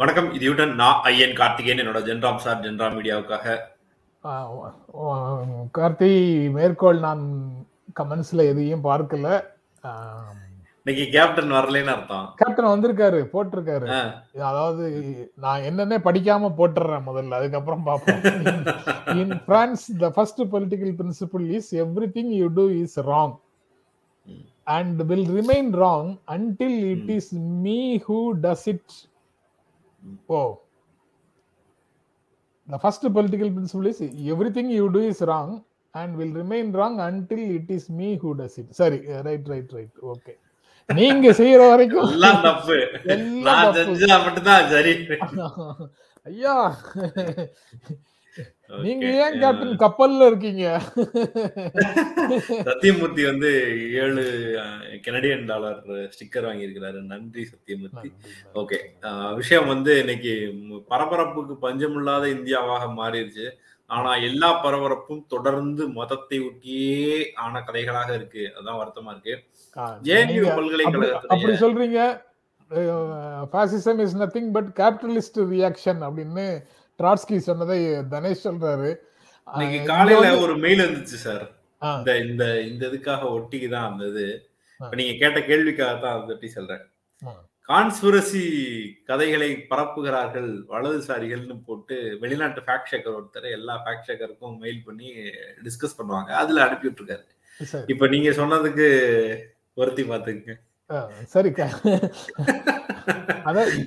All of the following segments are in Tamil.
வணக்கம் இதுடன் நான் ஐயன் கார்த்திகேயன் என்னோட ஜென்ராம் சார் ஜென்ராம் மீடியாவுக்காக. கார்த்தி மேற்கோள் நான் கமெண்ட்ஸ்ல எதையும் பார்க்கல. இன்னைக்கு கேப்டன் வரலன்னு அர்த்தம். கேப்டன் வந்திருக்காரு போட்டிருக்காரு. அதாவது நான் என்னன்னே படிக்காம போட்டுறேன் முதல்ல அதுக்கப்புறம் பார்ப்போம். In France the first political principle is everything you do is wrong and will remain wrong until it is me who does it oh The first political principle is everything you do is wrong and will remain wrong until it is me who does it. சரி ரைட் ரைட் ரைட் ஓகே நீங்க செய்யற வரைக்கும் எல்லாம் தப்பு எல்லாம் மட்டும்தான் சரி ஐயா நீங்க. ஏன் கேப்டன் கப்பல்ல இருக்கீங்க? சத்தியமூர்த்தி வந்து ஏழு கனடியன் டாலர் ஸ்டிக்கர் வாங்கியிருக்கிறாரு. நன்றி சத்தியமூர்த்தி. ஓகே விஷயம் வந்து இன்னைக்கு பரபரப்புக்கு பஞ்சமில்லாத இந்தியாவாக மாறிடுச்சு. ஆனா எல்லா பரபரப்பும் தொடர்ந்து மதத்தை ஒட்டியே ஆன கதைகளாக இருக்கு. அதான் வருத்தமா இருக்கு. பல்கலைக்கழகத்துடைய- அப்படி சொல்றீங்க. Fascism is nothing but capitalist reaction அப்படின்னு ட்ராட்ஸ்கி சொன்னதை தனேஷ் சொல்றாரு. இன்னைக்கு காலையில ஒரு மெயில் வந்துச்சு சார். இந்த இந்த இந்த இதுக்காக ஒட்டிக்கு தான் அந்த இது. நீங்க கேட்ட கேள்விக்காக தான் அதை ஒட்டி சொல்றேன். கான்ஸ்பிரசி கதைகளை பரப்புகிறார்கள் வலதுசாரிகள்னு போட்டு வெளிநாட்டு ஃபேக்ட் செக்கர் ஒருத்தர் எல்லா ஃபேக்ட் செக்கருக்கும் மெயில் பண்ணி டிஸ்கஸ் பண்ணுவாங்க. அதுல அனுப்பி விட்டுருக்காரு இப்ப நீங்க சொன்னதுக்கு ஒருத்தி பாத்துக்கங்க சரி அதான்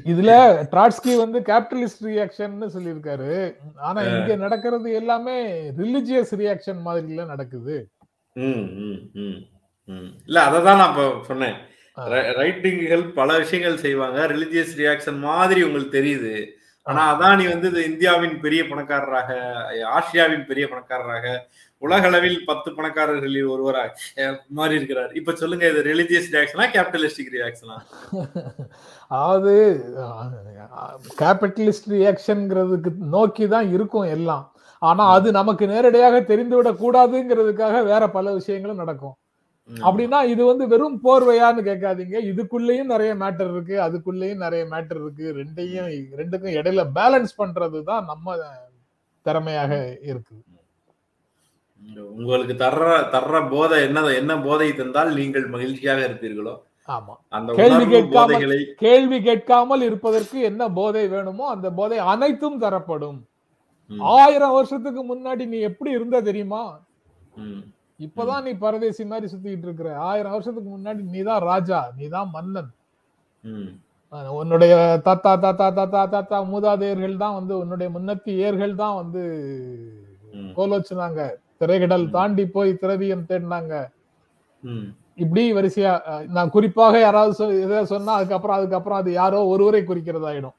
இதுல ட்ராட்ஸ்கி வந்து கேபிட்டலிஸ்ட் ரியாக்ஷன் சொல்லியிருக்காரு. ஆனா இங்க நடக்கிறது எல்லாமே ரிலிஜியஸ் ரியாக்ஷன் மாதிரில நடக்குது. ம், ம், ம், ம். இல்ல அததான் நான் இப்ப சொன்னேன். ரைட்டிங்குகள் பல விஷயங்கள் செய்வாங்க. ரிலிஜியஸ் ரியாக்ஷன் மாதிரி உங்களுக்கு தெரியுது. ஆனா அதானி வந்து இந்தியாவின் பெரிய பணக்காரராக ஆசியாவின் பெரிய பணக்காரராக உலகளவில் பத்து பணக்காரர்களில் ஒருவராக மாறி இருக்கிறார் இப்ப சொல்லுங்க இது ரிலிஜியஸ் ரியாக்ஷனா கேபிட்டலிஸ்டிக் ரியாக்ஷனா அதாவது கேபிட்டலிஸ்ட் ரியாக்ஷன்ங்கிறதுக்கு நோக்கி தான் இருக்கும் எல்லாம். ஆனா அது நமக்கு நேரடியாக தெரிந்துவிடக் கூடாதுங்கிறதுக்காக வேற பல விஷயங்களும் நடக்கும். அப்படின்னா இது வந்து வெறும் போர்வையான்னு கேட்காதீங்க. இதுக்குள்ளேயும் நிறைய மேட்டர் இருக்கு அதுக்குள்ளேயும் நிறைய மேட்டர் இருக்கு. ரெண்டையும் ரெண்டுக்கும் இடையில பேலன்ஸ் பண்றது தான் நம்ம திறமையாக இருக்கு உங்களுக்கு தர்ற தர்ற போதை என்ன என்ன போதை தந்தால் நீங்கள் மகிழ்ச்சியாக இருப்பீர்களோ? ஆமா. அந்த கேள்வி கேட்காமல் கேள்வி கேட்காமல் இருப்பதற்கு என்ன போதை வேணுமோ அந்த போதை அனைத்தும் தரப்படும். ஆயிரம் வருஷத்துக்கு முன்னாடி நீ எப்படி இருந்த தெரியுமா? இப்பதான் நீ பரதேசி மாதிரி சுத்திட்டு இருக்கிற. ஆயிரம் வருஷத்துக்கு முன்னாடி நீதான் ராஜா நீதான் மன்னன். ம், அஹ் உன்னுடைய தாத்தா தாத்தா தாத்தா தாத்தா மூதாதையர்கள் தான் வந்து உன்னுடைய முன்னத்தி ஏர்கள் தான் வந்து கோலோச்சுனாங்க. திரைகடல் தாண்டி போய் திரவியம் தேடினாங்க. இப்படி வரிசையா நான் குறிப்பாக யாராவது எதாவது சொன்னா அதுக்கப்புறம் அதுக்கப்புறம் அது யாரோ ஒருவரை குறிக்கிறதாயிடும்.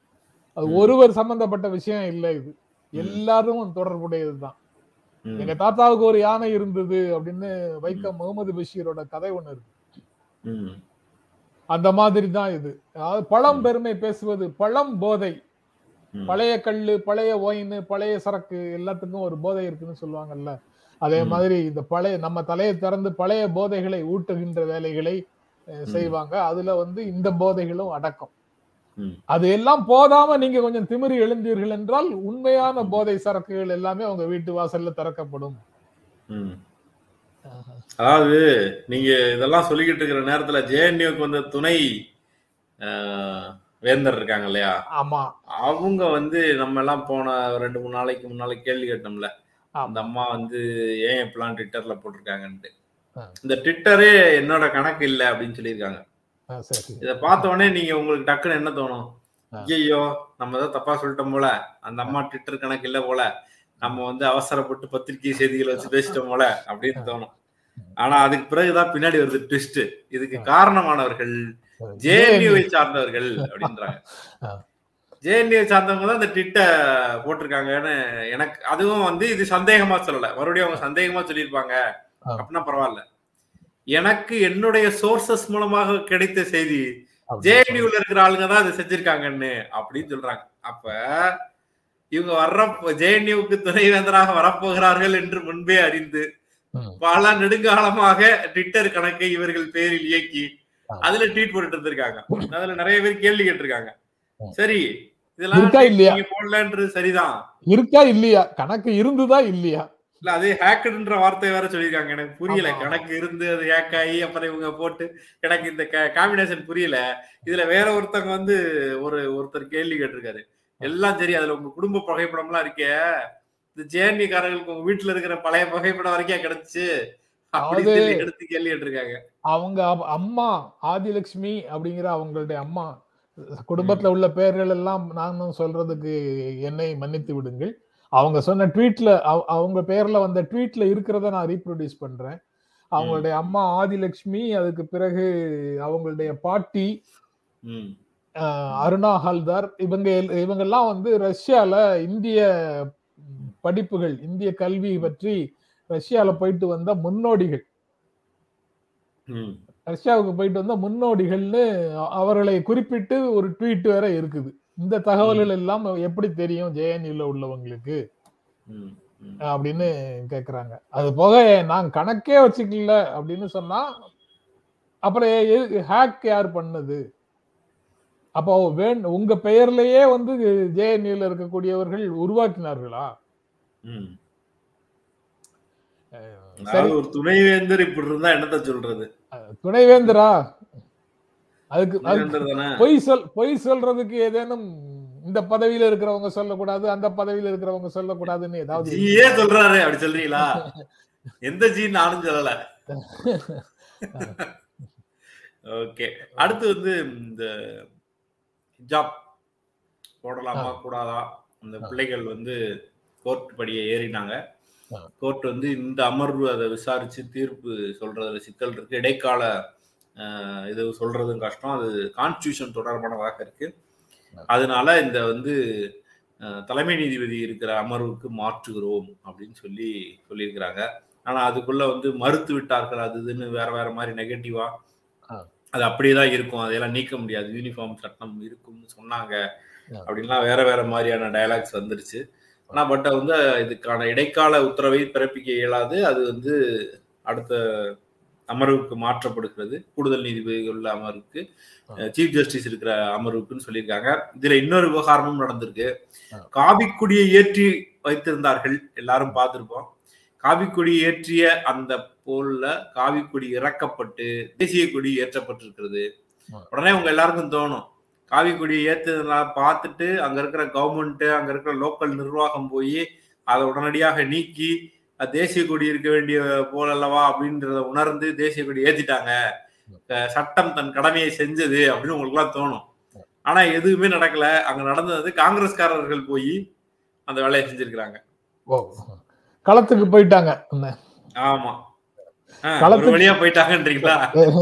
அது. ஒருவர் சம்பந்தப்பட்ட விஷயம் இல்லை இது. எல்லாரும் தொடர்புடையதுதான். எங்க தாத்தாவுக்கு ஒரு யானை இருந்தது அப்படின்னு வைக்கம் முகமது பஷீரோட கதை ஒண்ணு இருக்கு. அந்த மாதிரி தான் இது. அதாவது பழம் பெருமை பேசுவது பழம் போதை. பழைய கல்லு பழைய ஒயின் பழைய சரக்கு எல்லாத்துக்கும் ஒரு போதை இருக்குன்னு சொல்லுவாங்கல்ல அதே. மாதிரி இந்த பழைய நம்ம தலையை திறந்து பழைய போதைகளை ஊட்டுகின்ற வேலைகளை. செய்வாங்க அதுல வந்து இந்த போதைகளும் அடக்கம். அது எல்லாம் போதாம நீங்க கொஞ்சம் திமிரி எழுந்தீர்கள் என்றால் உண்மையான போதை சரக்குகள் எல்லாமே உங்க வீட்டு வாசல்ல திறக்கப்படும். அதாவது நீங்க இதெல்லாம் சொல்லிக்கிட்டு இருக்கிற நேரத்துல ஜேஎன்யூக்கு வந்த துணை ஆஹ், வேந்தர் இருக்காங்க இல்லையா ஆமா. அவங்க வந்து நம்ம எல்லாம் போன ரெண்டு மூணு நாளைக்கு முன்னால கேள்வி கேட்டோம்ல. அந்த அம்மா வந்து ஏன் இப்பெல்லாம் ட்விட்டர்ல போட்டிருக்காங்கன்ட்டு. இந்த ட்விட்டரே என்னோட கணக்கு இல்லை அப்படின்னு சொல்லியிருக்காங்க. இதை பார்த்த உடனே நீங்க உங்களுக்கு டக்குன்னு என்ன தோணும். ஐயோ நம்ம ஏதோ தப்பா சொல்லிட்டோம் போல. அந்த அம்மா ட்விட்டர் கணக்கு இல்ல போல. நம்ம வந்து அவசரப்பட்டு பத்திரிகை செய்திகளை வச்சு பேசிட்டோம் போல அப்படின்னு தோணும். ஆனா அதுக்கு பிறகுதான் பின்னாடி வருது ட்விஸ்ட் இதுக்கு காரணமானவர்கள் ஜேஎன்யூவை சார்ந்தவர்கள் அப்படின்றாங்க. ஜேஎன்யூ சார்ந்தவங்க தான் இந்த ட்விட்டை போட்டிருக்காங்கன்னு எனக்கு அதுவும் வந்து இது சந்தேகமா சொல்லல. மறுபடியும் அவங்க சந்தேகமா சொல்லியிருப்பாங்க. அப்படின்னா பரவாயில்ல. எனக்கு என்னுடைய சோர்சஸ் மூலமாக கிடைத்த செய்தி ஜேஎன்யூல இருக்கிற ஆளுங்க தான் இதை செஞ்சிருக்காங்கன்னு அப்படின்னு சொல்றாங்க. அப்ப இவங்க வர்ற ஜேஎன்யூக்கு துணைவேந்தராக வரப்போகிறார்கள் என்று முன்பே அறிந்து. பல நெடுங்காலமாக ட்விட்டர் கணக்கை இவர்கள் பேரில் இயக்கி. அதுல ட்வீட் போட்டுட்டு இருந்திருக்காங்க. அதுல நிறைய பேர் கேள்வி கேட்டிருக்காங்க. சரி இதெல்லாம் இருக்கா இல்லையா? போடலன்றது சரிதான். இருக்கா இல்லையா? கணக்கு இருந்துதா இல்லையா? இல்ல அது ஹேக்கடுன்ற வார்த்தை வேற சொல்லியிருக்காங்க. எனக்கு புரியல. கணக்கு இருந்து அது ஹேக் ஆகி அப்புறம் இவங்க போட்டு எனக்கு இந்த காம்பினேஷன் புரியல. இதுல வேற ஒருத்தவங்க வந்து ஒரு ஒருத்தர் கேள்வி கேட்டிருக்காரு. எல்லாம் சரி அதுல உங்க குடும்ப புகைப்படம் எல்லாம் இருக்கே. இந்த காரர்களுக்கு உங்க வீட்டுல இருக்கிற பழைய புகைப்படம் வரைக்கும் கிடைச்சு அவங்க அம்மா ஆதிலட்சுமி அப்படிங்கிற அவங்களுடைய அம்மா குடும்பத்துல உள்ள பெயர்கள் எல்லாம் நானும் சொல்றதுக்கு என்னை மன்னித்து விடுங்கள். அவங்க சொன்ன ட்வீட்ல அவங்க பேர்ல வந்த ட்வீட்ல இருக்கிறத நான் ரீப்ரொடியூஸ் பண்றேன். அவங்களுடைய அம்மா ஆதிலட்சுமி அதுக்கு பிறகு அவங்களுடைய பாட்டி அருணா ஹல்தார் இவங்க இவங்கெல்லாம் வந்து ரஷ்யால இந்திய படிப்புகள் இந்திய கல்வி பற்றி ரஷ்யால போயிட்டு வந்த முன்னோடிகள். ரஷ்யாவுக்கு போயிட்டு வந்த முன்னோடிகள்னு அவர்களை குறிப்பிட்டு ஒரு ட்வீட் வேற இருக்குது. இந்த தகவல்கள் எல்லாம் எப்படி தெரியும்? ஜேஎன்யூல உள்ளவங்களுக்கு. அப்படின்னு கேக்குறாங்க. அது போக நான் கணக்கே வச்சுக்கல அப்படின்னு சொன்னா அப்புறம் ஹேக் யார் பண்ணது? அப்போ வேண் உங்க பெயர்லயே வந்து ஜேஎன்யூல இருக்கக்கூடியவர்கள் உருவாக்கினார்களா? ஒரு துணைவேந்தர் இப்படி இருந்தா என்னத்த சொல்றது? துணைவேந்தரா? அதுக்கு பொய் சொல் பொய் சொல்றதுக்கு ஏதேனும் இந்த பதவியில இருக்கிறவங்க சொல்லக்கூடாது அந்த பதவியில இருக்கிறவங்க சொல்லக்கூடாதுன்னு ஏதாவது ஜியே சொல்றாரு அப்படி சொல்றீங்களா? எந்த ஜி நானும் சொல்லல. ஓகே. அடுத்து வந்து இந்த ஹிஜாப் போடலாமா கூடாதா? அந்த பிள்ளைகள் வந்து கோர்ட் படியை ஏறினாங்க. கோர்ட் வந்து இந்த அமர்வு அதை விசாரிச்சு தீர்ப்பு சொல்றதுல சிக்கல் இருக்கு. இடைக்கால இது சொல்றதும் கஷ்டம். அது கான்ஸ்டியூஷன் தொடர்பானதாக இருக்கு. அதனால இந்த வந்து தலைமை நீதிபதி இருக்கிற அமர்வுக்கு மாற்றுகிறோம் அப்படின்னு சொல்லி சொல்லியிருக்கிறாங்க. ஆனா அதுக்குள்ள வந்து மறுத்து விட்டார்கள் அது இதுன்னு வேற வேற மாதிரி நெகட்டிவா. அது அப்படியே தான் இருக்கும். அதையெல்லாம் நீக்க முடியாது. யூனிஃபார்ம் சட்டம் இருக்கும்னு சொன்னாங்க. அப்படின்லாம் வேற வேற மாதிரியான டயலாக்ஸ் வந்துருச்சு. ஆனா பட் வந்து இதுக்கான இடைக்கால உத்தரவை பிறப்பிக்க இயலாது. அது வந்து அடுத்த அமர்வுக்கு மாற்றப்படுகிறது. கூடுதல் நீதிபதிகள் உள்ள அமர்வுக்கு. சீஃப் ஜஸ்டிஸ் இருக்கிற அமர்வுக்குன்னு சொல்லியிருக்காங்க. இதுல இன்னொரு விவகாரமும் நடந்திருக்கு. காவிக்கொடியை ஏற்றி வைத்திருந்தார்கள். எல்லாரும் பார்த்திருப்போம். காவிக்கொடி ஏற்றிய அந்த போல்ல காவிக்கொடி இறக்கப்பட்டு தேசிய கொடி ஏற்றப்பட்டிருக்கிறது. உடனே உங்க எல்லாருக்கும் தோணும். காவிக்கொடியை ஏத்துறதுனால பார்த்துட்டு அங்க இருக்கிற கவர்மெண்ட் அங்க இருக்கிற லோக்கல் நிர்வாகம் போய் அதை உடனடியாக நீக்கி தேசிய கொடி இருக்க வேண்டிய போல் அல்லவா அப்படின்றத உணர்ந்து தேசிய கொடி ஏத்திட்டாங்க. அஹ் சட்டம் தன் கடமையை செஞ்சது அப்படின்னு உங்களுக்கு எல்லாம் தோணும் ஆனா எதுவுமே நடக்கல. அங்க நடந்தது காங்கிரஸ்காரர்கள் போய் அந்த வேலையை செஞ்சிருக்கிறாங்க. களத்துக்கு போயிட்டாங்க? ஆமா.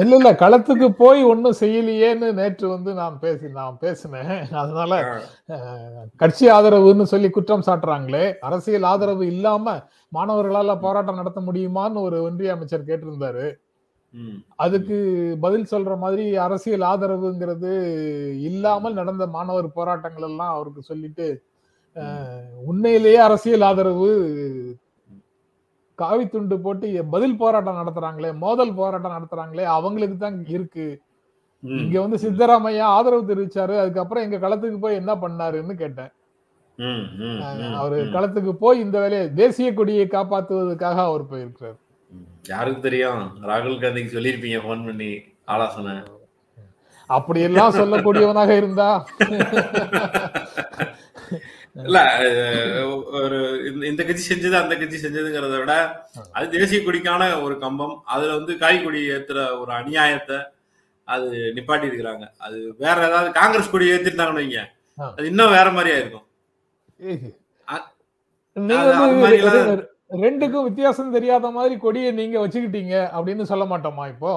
இல்ல இல்ல களத்துக்கு போய் ஒண்ணும் செய்யலையேன்னு நேற்று வந்து நான் பேசி நான் பேசினேன். அதனால கட்சி ஆதரவுன்னு சொல்லி குற்றம் சாட்டுறாங்களே. அரசியல் ஆதரவு இல்லாம மாணவர்களால போராட்டம் நடத்த முடியுமான்னு ஒரு ஒன்றிய அமைச்சர் கேட்டிருந்தாரு. அதுக்கு பதில் சொல்ற மாதிரி அரசியல் ஆதரவுங்கிறது இல்லாமல் நடந்த மாணவர் போராட்டங்கள் எல்லாம் அவருக்கு சொல்லிட்டு உண்மையிலேயே அரசியல் ஆதரவு காவி துண்டு போட்டு பதில் போராட்டம் நடத்துறாங்களே மோதல் போராட்டம் நடத்துறாங்களே அவங்களுக்கு தான் இருக்கு. இங்க வந்து சித்தராமையா ஆதரவு தெரிவிச்சாரு அதுக்கப்புறம் எங்க களத்துக்கு போய் என்ன பண்ணாருன்னு கேட்டேன். அவரு. களத்துக்கு போய் இந்த வேலையை தேசிய கொடியை காப்பாத்துவதற்காக அவர் போயிருக்கிறார். யாருக்கு தெரியும்? ராகுல் காந்திக்கு சொல்லியிருப்பீங்க ஃபோன் பண்ணி ஆலோசனை. அப்படியெல்லாம் சொல்லக்கூடியவனாக இருந்தா. இல்ல ஒரு இந்த- கட்சி செஞ்சது அந்த கட்சி செஞ்சதுங்கிறத விட அது தேசிய கொடிக்கான ஒரு கம்பம் அதுல வந்து காய் கொடி ஏத்துற ஒரு அநியாயத்தை அது நிப்பாட்டி இருக்கிறாங்க அது வேற ஏதாவது காங்கிரஸ் கொடி ஏத்திருந்தாங்கன்னு வைங்க. அது இன்னும் வேற மாதிரியா இருக்கும் ரெண்டுக்கும் வித்தியாசம் தெரியாத மாதிரி கொடியை நீங்க வச்சுக்கிட்டீங்க அப்படின்னு சொல்ல மாட்டோமா இப்ப?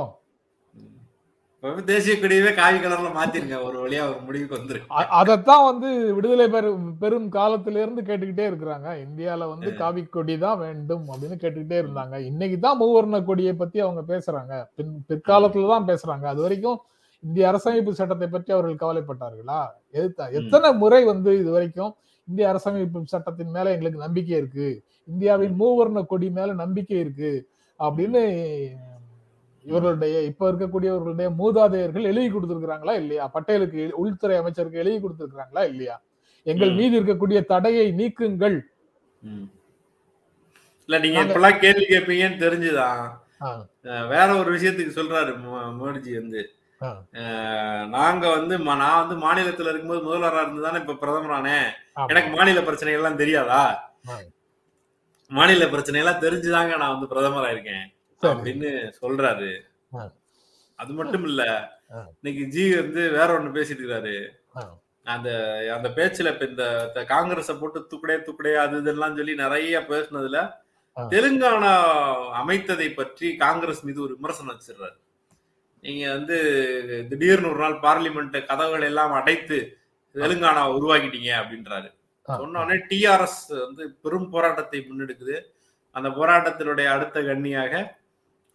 தேசிய கொடியவே காவி கலர்ல மாத்திருங்க. ஒரு வழியா ஒரு முடிவுக்கு வந்துரு. அதைத்தான் வந்து விடுதலை பெறும் பெரும் காலத்துல இருந்து கேட்டுக்கிட்டே இருக்கிறாங்க. இந்தியால வந்து காவி கொடி தான் வேண்டும் அப்படின்னு கேட்டுக்கிட்டே இருந்தாங்க. இன்னைக்கு தான் மூவர்ண கொடியை பத்தி அவங்க பேசுறாங்க. பின் பிற்காலத்துல தான் பேசுறாங்க. அது வரைக்கும் இந்திய அரசமைப்பு சட்டத்தை பற்றி அவர்கள் கவலைப்பட்டார்களா? எதுத்தா எத்தனை முறை வந்து இது வரைக்கும் இந்திய அரசமைப்பு சட்டத்தின் மேல எங்களுக்கு நம்பிக்கை இருக்கு. இந்தியாவின் மூவர்ண கொடி மேல நம்பிக்கை இருக்கு அப்படின்னு இவர்களுடைய இப்ப இருக்கக்கூடியவர்களுடைய மூதாதையர்கள் எழுதி கொடுத்திருக்கிறாங்களா இல்லையா பட்டேலுக்கு உள்துறை அமைச்சருக்கு எழுதி கொடுத்திருக்கிறாங்களா இல்லையா எங்கள். மீது இருக்கக்கூடிய தடையை நீக்குங்கள். இல்ல நீங்க இப்பெல்லாம் கேள்வி கேட்பீங்கன்னு தெரிஞ்சுதான் வேற ஒரு விஷயத்துக்கு சொல்றாரு மோடிஜி வந்து நாங்க வந்து நான் வந்து மாநிலத்துல இருக்கும்போது முதல்வரா இருந்து தானே இப்ப பிரதமரானே. எனக்கு மாநில பிரச்சனை எல்லாம் தெரியாதா. மாநில பிரச்சனை எல்லாம் தெரிஞ்சுதாங்க நான் வந்து பிரதமரா இருக்கேன். அப்படின்னு சொல்றாரு. அது மட்டும் இல்ல. இன்னைக்கு ஜி வந்து வேற ஒண்ணு பேசிட்டு இருக்காரு. அந்த அந்த பேச்சுல இப்ப இந்த காங்கிரஸ போட்டு துக்குடே துக்குடே அது இதெல்லாம் சொல்லி நிறைய பேசுனதுல. தெலுங்கானா அமைத்ததை பற்றி காங்கிரஸ் மீது ஒரு விமர்சனம் வச்சிடுறாரு நீங்க வந்து திடீர்னு ஒரு நாள் பார்லிமெண்ட் கதவுகள் எல்லாம் அடைத்து தெலுங்கானா உருவாக்கிட்டீங்க அப்படின்றாரு ஆ. சொன்ன உடனே டிஆர்எஸ் வந்து பெரும் போராட்டத்தை முன்னெடுக்குது அந்த போராட்டத்தினுடைய அடுத்த கண்ணியாக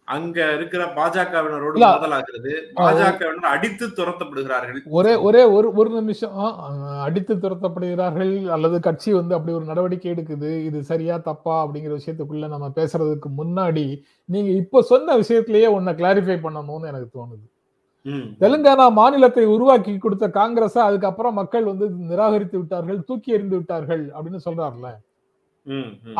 அங்க இருக்கிற பாஜகவினரோடு. மோதலாகிறது பாஜகவினர் அடித்து துரத்தப்படுகிறார்கள் ஒரே ஒரே ஒரு ஒரு நிமிஷம் அடித்து துரத்தப்படுகிறார்கள் அல்லது கட்சி வந்து அப்படி ஒரு நடவடிக்கை எடுக்குது இது சரியா தப்பா அப்படிங்கிற விஷயத்துக்குள்ள நம்ம பேசுறதுக்கு முன்னாடி நீங்க இப்ப சொன்ன விஷயத்திலேயே ஒன்ன கிளாரிஃபை பண்ணணும்னு எனக்கு தோணுது. தெலுங்கானா மாநிலத்தை உருவாக்கி கொடுத்த காங்கிரஸ அதுக்கப்புறம் மக்கள் வந்து நிராகரித்து விட்டார்கள் தூக்கி எறிந்து விட்டார்கள் அப்படின்னு சொல்றாருல.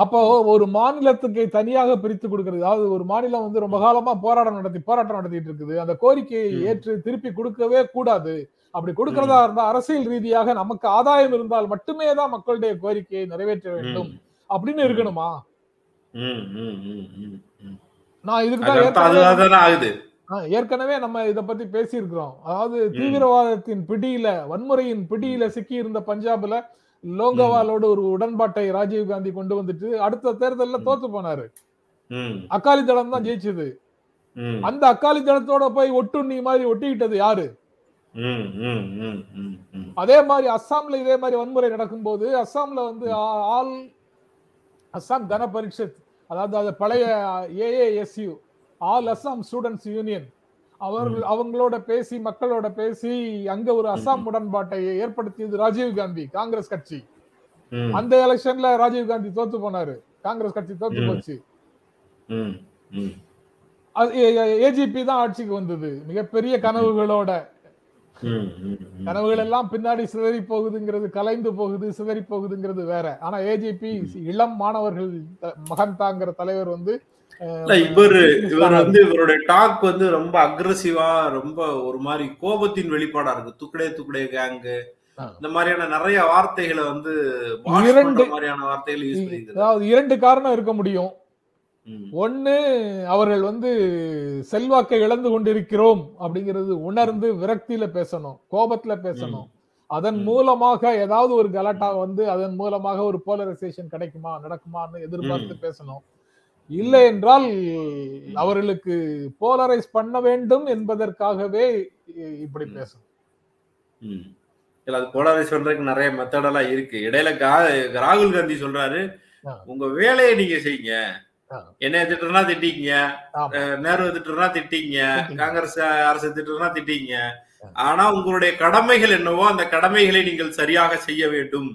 அப்போ ஒரு மாநிலத்துக்கு தனியாக பிரித்து கொடுக்கிறது. அதாவது ஒரு மாநிலம் வந்து ரொம்ப காலமா போராட்டம் நடத்தி போராட்டம் நடத்திட்டு இருக்குது. அந்த கோரிக்கையை. ஏற்று திருப்பி கொடுக்கவே கூடாது. அப்படி கொடுக்கறதா இருந்தா அரசியல் ரீதியாக நமக்கு ஆதாயம் இருந்தால் மட்டுமே தான் மக்களுடைய கோரிக்கையை நிறைவேற்ற வேண்டும். அப்படின்னு இருக்கணுமா. நான் இதுக்கு தான் ஏற்கனவே நம்ம இத பத்தி பேசியிருக்கிறோம். அதாவது தீவிரவாதத்தின் பிடியில வன்முறையின் பிடியில சிக்கி இருந்த பஞ்சாப்ல லோங்கவாலோட ஒரு உடன்பாட்டை ராஜீவ் காந்தி கொண்டு வந்துட்டு அடுத்த தேர்தல்ல தோத்து போனாரு. ம், அகாலி தளம் தான் ஜெயிச்சது. அந்த அக்காலி தளத்தோட போய் ஒட்டுண்ணி மாதிரி ஒட்டிக்கிட்டது யாரு. அதே மாதிரி அஸ்ஸாம்ல இதே மாதிரி வன்முறை நடக்கும்போது அஸ்ஸாம்ல வந்து ஆல் அஸ்ஸாம் கன பரிஷத் அதாவது அது பழைய AASU all Assam students union அவர்கள் அவங்களோட பேசி மக்களோட பேசி அங்க ஒரு அஸ்ஸாம் உடன்பாட்டை ஏற்படுத்தியது ராஜீவ் காந்தி காங்கிரஸ் கட்சி. அந்த எலெக்ஷன்ல ராஜீவ் காந்தி தோத்து போனாரு. காங்கிரஸ் கட்சி தோத்து. போச்சு. ஏஜிபி தான் ஆட்சிக்கு வந்தது. மிகப்பெரிய கனவுகளோட. கனவுகள் எல்லாம் பின்னாடி சிதறி போகுதுங்கிறது கலைந்து போகுது சிதறி போகுதுங்கிறது வேற. ஆனா ஏஜிபி இளம் மாணவர்கள் த- மகந்தாங்கிற தலைவர் வந்து இவரு இவர் வந்து இவருடைய டாக் வந்து ரொம்ப அக்ரஸிவா ரொம்ப ஒரு மாதிரி கோபத்தின் வெளிப்பாடா இருக்கு. துக்குடே துக்குடே கேங்கு. இந்த மாதிரியான நிறைய வார்த்தைகளை வந்து இரண்டு- மாதிரியான வார்த்தைகளை யூஸ் பண்ணிக்கிறது அதாவது இரண்டு காரணம் இருக்க முடியும். ஒண்ணு அவர்கள் வந்து செல்வாக்கை இழந்து கொண்டிருக்கிறோம் அப்படிங்கிறது உணர்ந்து விரக்தியில பேசணும் கோபத்துல பேசணும். அதன். மூலமாக ஏதாவது ஒரு கலாட்டா வந்து அதன் மூலமாக ஒரு போலரைசேஷன் கிடைக்குமா நடக்குமான்னு எதிர்பார்த்து பேசணும். இல்லை என்றால் அவர்களுக்கு போலரைஸ் பண்ண வேண்டும் என்பதற்காகவே இப்படி ம். பேசணும் ம். இல்ல அது போலரைஸ் பண்றதுக்கு நிறைய மெத்தட் எல்லாம் இருக்கு இடையில ராகுல் காந்தி சொல்றாரு. உங்க வேலையை நீங்க செய்யுங்க ஆ. என்னைய திட்டுறனா திட்டிங்க நேரு திட்டுறனா திட்டிங்க திட்டிங்க. காங்கிரஸ் அரசு திட்டுறனா திட்டிங்க ஆனா உங்களுடைய கடமைகள் என்னவோ அந்த கடமைகளை நீங்கள் சரியாக செய்ய வேண்டும்